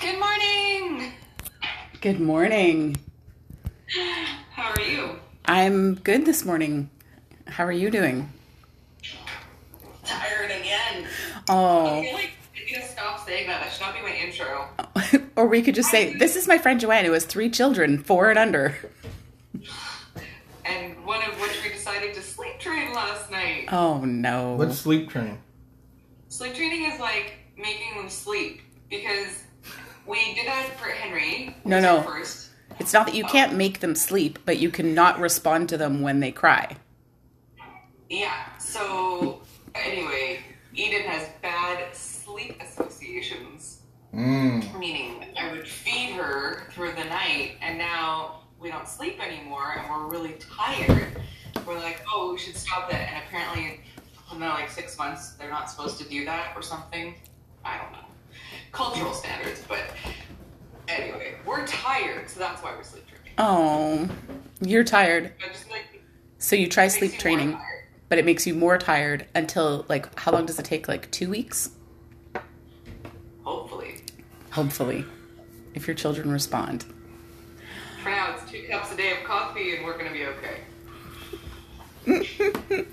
Good morning. Good morning. How are you? I'm good this morning. How are you doing? Tired again. Oh. I feel like I need to stop saying that. That should not be my intro. or we could just say, This is my friend Joanne who has three children, four and under. And one of which we decided to sleep train last night. Oh no. What's sleep train? Sleep training is like making them sleep because we did that for Henry. No, no. First. It's not that you can't make them sleep, but you cannot respond to them when they cry. Yeah. So anyway, Eden has bad sleep associations. Mm. Meaning, I would feed her through the night, and now we don't sleep anymore, and we're really tired. We're like, oh, we should stop that. And apparently, in like six months, they're not supposed to do that or something. I don't know. Cultural standards, but anyway, we're tired, so that's why we're sleep training. Oh, you're tired. Just like So you try sleep training, but it makes you more tired until, like, how long does it take? Like two weeks? Hopefully, Hopefully, if your children respond. for now, it's two cups a day of coffee, and we're gonna be okay.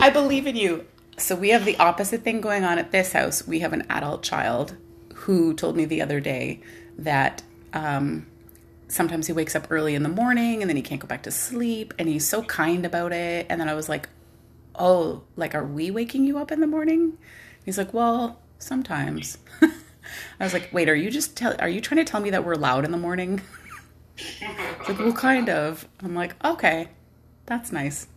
I believe in you. So we have the opposite thing going on at this house. We have an adult child who told me the other day that um, sometimes he wakes up early in the morning and then he can't go back to sleep, and he's so kind about it. And then I was like, "Oh, like are we waking you up in the morning?" He's like, "Well, sometimes." I was like, "Wait, are you just tell? Are you trying to tell me that we're loud in the morning?" Like, "Well, kind of." I'm like, "Okay, that's nice."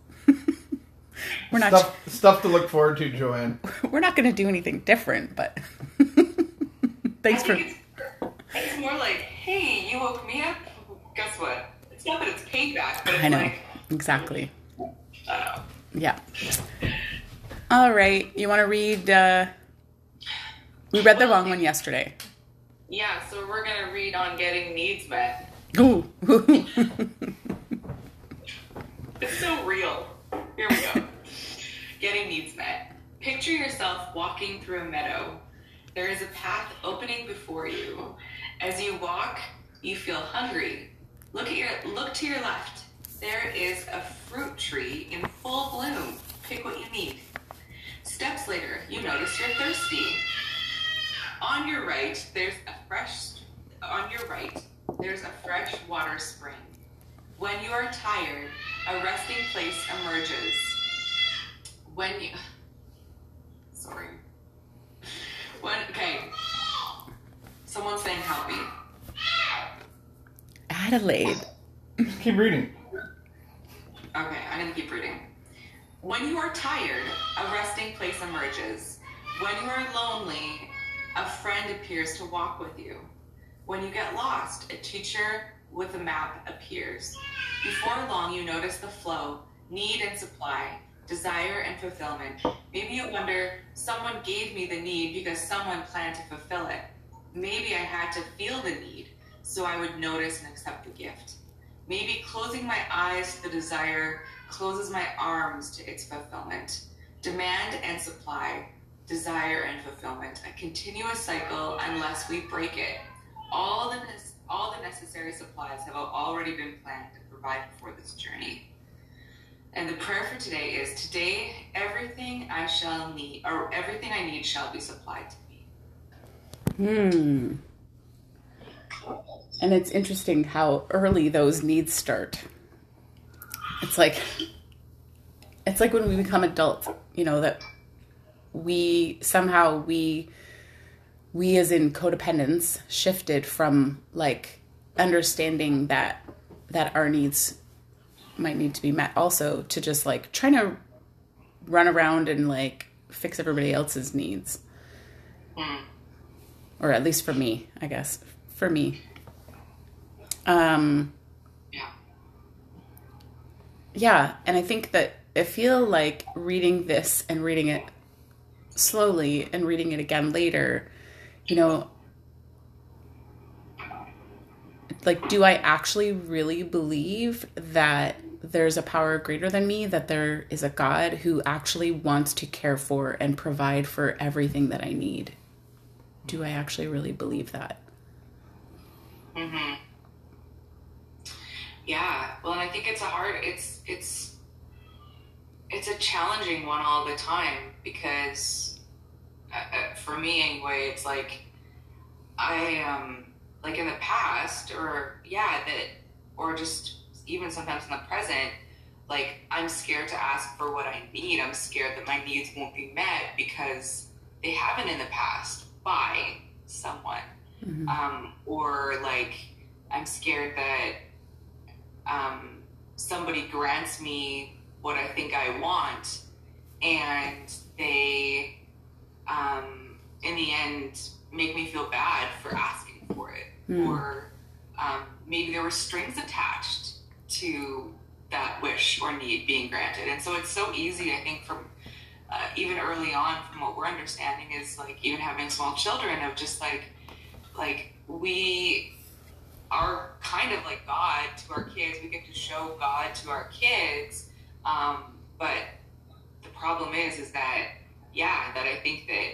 We're not. Stuff, stuff to look forward to, Joanne. we're not going to do anything different, but thanks I for. it's, it's more like, hey, you woke me up. Guess what? It's not that it's payback, but it's I know like, exactly. I know. Yeah. All right, you want to read? Uh, we read the wrong one yesterday. Yeah, so we're gonna read on getting needs met. Ooh. It's so real. Here we go. Getting needs met. Picture yourself walking through a meadow. There is a path opening before you. As you walk, you feel hungry. Look at your look to your left. There is a fruit tree in full bloom. Pick what you need. Steps later, you notice you're thirsty. On your right, there's a fresh on your right, there's a fresh water spring. When you are tired, a resting place emerges. When you Sorry. When okay. Someone's saying help me. Adelaide. Keep reading. Okay, I'm gonna keep reading. When you are tired, a resting place emerges. When you are lonely, a friend appears to walk with you. When you get lost, a teacher with a map appears. Before long, you notice the flow, need and supply, desire and fulfillment. Maybe you wonder, someone gave me the need because someone planned to fulfill it. Maybe I had to feel the need so I would notice and accept the gift. Maybe closing my eyes to the desire closes my arms to its fulfillment. Demand and supply, desire and fulfillment, a continuous cycle unless we break it. All the, all the necessary supplies have already been planned and provided for this journey. And the prayer for today is today everything I shall need, or everything I need shall be supplied to me. Hmm. And it's interesting how early those needs start. It's like it's like when we become adults, you know, that we somehow we we as in codependence shifted from like understanding that that our needs might need to be met also to just like trying to run around and like fix everybody else's needs or at least for me, I guess. For me. Um Yeah. yeah, and I think that I feel like reading this and reading it slowly and reading it again later, you know, like do I actually really believe that there's a power greater than me, that there is a God who actually wants to care for and provide for everything that I need? do I actually really believe that? Mm-hmm. Yeah. Well, I think it's a hard. It's it's it's a challenging one all the time because uh, uh, for me anyway, it's like I um like in the past or yeah that or just even sometimes in the present like I'm scared to ask for what I need. I'm scared that my needs won't be met because they haven't in the past by someone. Mm-hmm. Um, or like I'm scared that um, somebody grants me what I think I want, and they, um, in the end, make me feel bad for asking for it, Mm. or um, maybe there were strings attached to that wish or need being granted, and so it's so easy. I think from uh, even early on, from what we're understanding, is like even having small children of just like like we are kind of like God to our kids. We get to show God to our kids. Um, but the problem is, is that, yeah, that I think that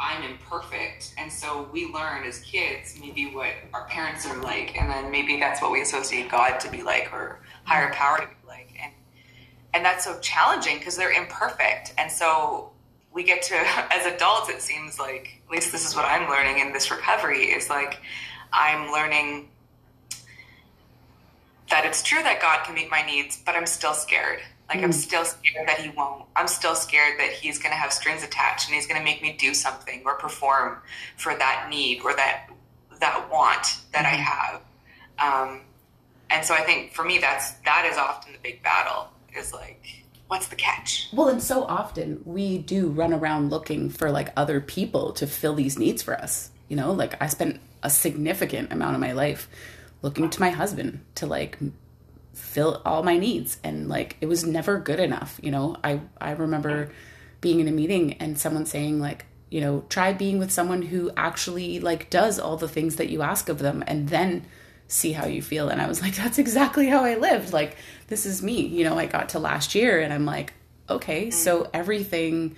I'm imperfect. And so we learn as kids maybe what our parents are like. And then maybe that's what we associate God to be like or higher power to be like. And, and that's so challenging because they're imperfect. And so we get to, as adults, it seems like, at least this is what I'm learning in this recovery, is like I'm learning that it's true that God can meet my needs, but I'm still scared. Like I'm still scared that He won't. I'm still scared that He's going to have strings attached and He's going to make me do something or perform for that need or that that want that I have. Um, and so I think for me, that's that is often the big battle. Is like, what's the catch? Well, and so often we do run around looking for like other people to fill these needs for us. You know, like I spent a significant amount of my life looking to my husband to like fill all my needs. And like it was never good enough you know? I i remember being in a meeting and someone saying like you know try being with someone who actually like does all the things that you ask of them and then see how you feel. And i was like that's exactly how i lived. Like this is me. You know i got to last year and i'm like okay mm. so everything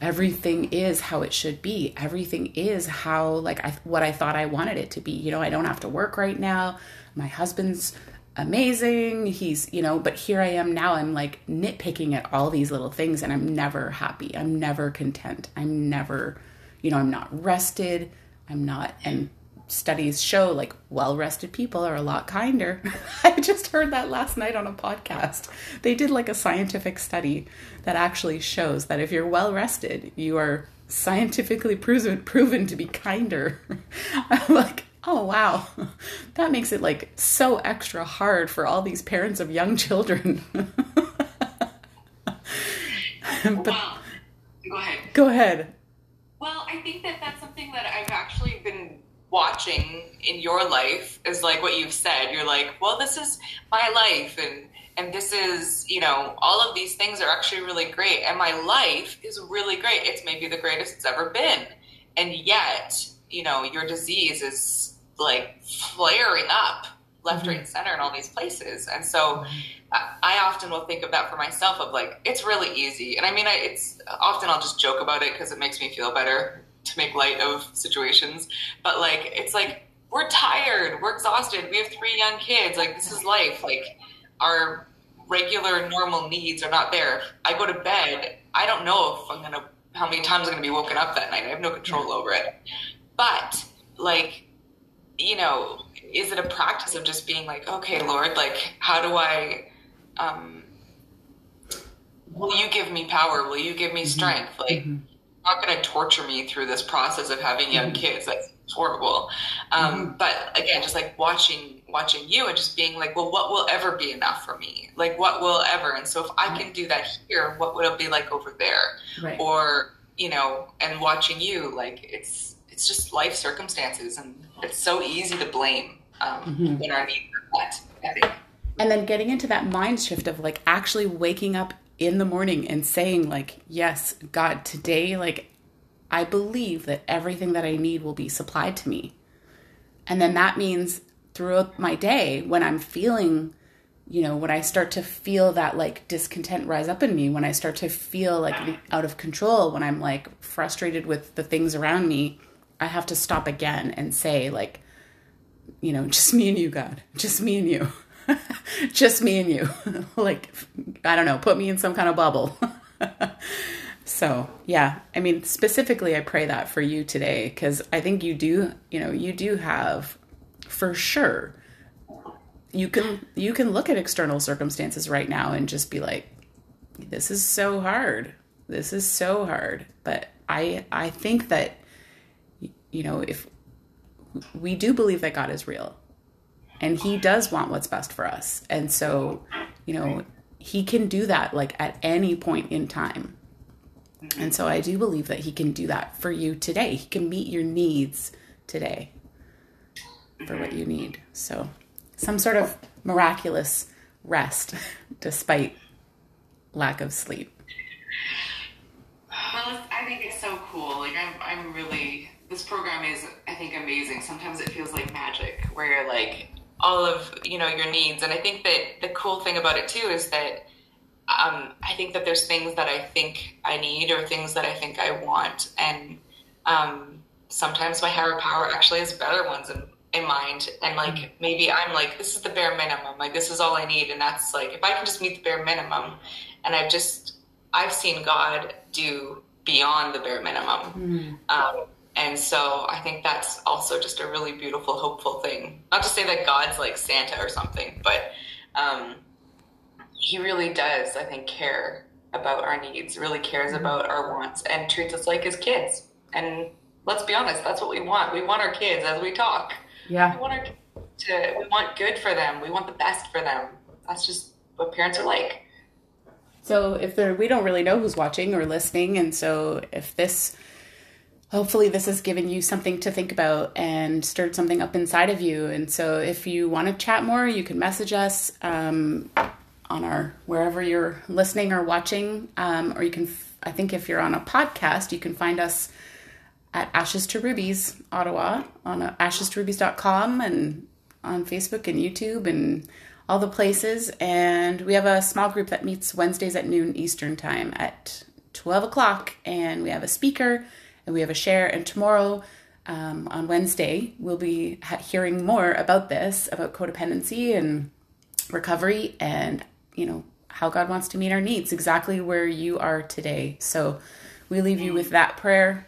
everything is how it should be. Everything is how like I, what i thought i wanted it to be. You know i don't have to work right now. My husband's amazing. He's you know but here i am now i'm like nitpicking at all these little things and i'm never happy. I'm never content. I'm never you know i'm not rested. I'm not and studies show like well rested people are a lot kinder. I just heard that last night on a podcast. They did like a scientific study that actually shows that if you're well rested you are scientifically proven proven to be kinder. Like oh wow that makes it like so extra hard for all these parents of young children but well, go ahead. go ahead Well, I think that that's something that I've actually been watching in your life is like what you've said. You're like, well, this is my life, and and this is you know all of these things are actually really great, and my life is really great. It's maybe the greatest it's ever been, and yet you know your disease is like flaring up left, right, mm-hmm. center in all these places, and so. Mm-hmm. I I often will think of that for myself of like it's really easy, and I mean, I, it's often I'll just joke about it because it makes me feel better to make light of situations. But like, it's like we're tired, we're exhausted, we have three young kids. Like this is life. Like our regular normal needs are not there. I go to bed. I don't know if I'm gonna how many times I'm gonna be woken up that night. I have no control mm-hmm. over it. But like, you know, is it a practice of just being like, okay, Lord, like, how do I? Um, will you give me power? Will you give me strength? Like, Mhm. not going to torture me through this process of having young kids. That's horrible. Um, But again, just like watching watching you and just being like, well, what will ever be enough for me? Like, what will ever? And so if I can do that here, what would it be like over there? right Or you know, and watching you, like it's it's just life circumstances, and it's so easy to blame um, when our needs are met. I think. and then getting into that mind shift of like actually waking up in the morning and saying like yes god today like i believe that everything that i need will be supplied to me and then that means throughout my day when i'm feeling you know when i start to feel that like discontent rise up in me when i start to feel like out of control when i'm like frustrated with the things around me I have to stop again and say like, you know, just me and you, God, just me and you, just me and you. like, I don't know, put me in some kind of bubble. so yeah, I mean, specifically, I pray that for you today because I think you do, you know, you do have, for sure. You can you can look at external circumstances right now and just be like, this is so hard. This is so hard. But I I think that you know, if we do believe that God is real and he does want what's best for us. And so, you know, he can do that like at any point in time. And so I do believe that he can do that for you today. He can meet your needs today for what you need. So, some sort of miraculous rest despite lack of sleep. Well, I think it's so cool. Like I'm, I'm really. This program is, I think, amazing. Sometimes it feels like magic, where you're like all of you know your needs, and I think that the cool thing about it too is that um, I think that there's things that I think I need or things that I think I want, and um, sometimes my higher power actually has better ones in, in mind, and like maybe I'm like this is the bare minimum, like this is all I need, and that's like if I can just meet the bare minimum, and I've just I've seen God do beyond the bare minimum. Um, and so I think that's also just a really beautiful, hopeful thing. Not to say that God's like Santa or something, but um, he really does, I think, care about our needs, really cares about our wants, and treats us like his kids. And let's be honest, that's what we want. We want our kids as we talk. Yeah. We want our kids to, we want good for them. We want the best for them. That's just what parents are like. So if there, we don't really know who's watching or listening, and so if this, hopefully this has given you something to think about and stirred something up inside of you. And so if you want to chat more, you can message us um, on our wherever you're listening or watching, um, or you can. I think if you're on a podcast, you can find us at Ashes to Rubies Ottawa on uh, ashes2rubies.com and on Facebook and YouTube and all the places. And we have a small group that meets Wednesdays at noon Eastern time at 12 o'clock. And we have a speaker and we have a share. And tomorrow um, on Wednesday, we'll be hearing more about this, about codependency and recovery and, you know, how God wants to meet our needs, exactly where you are today. So we leave you with that prayer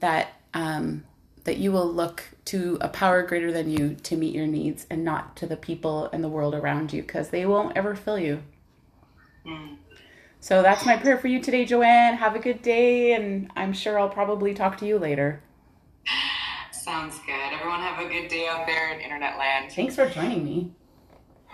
that um, that you will look to a power greater than you to meet your needs and not to the people and the world around you because they won't ever fill you. So that's my prayer for you today, Joanne. Have a good day, and I'm sure I'll probably talk to you later. Sounds good. Everyone have a good day out there in internet land. Thanks for joining me.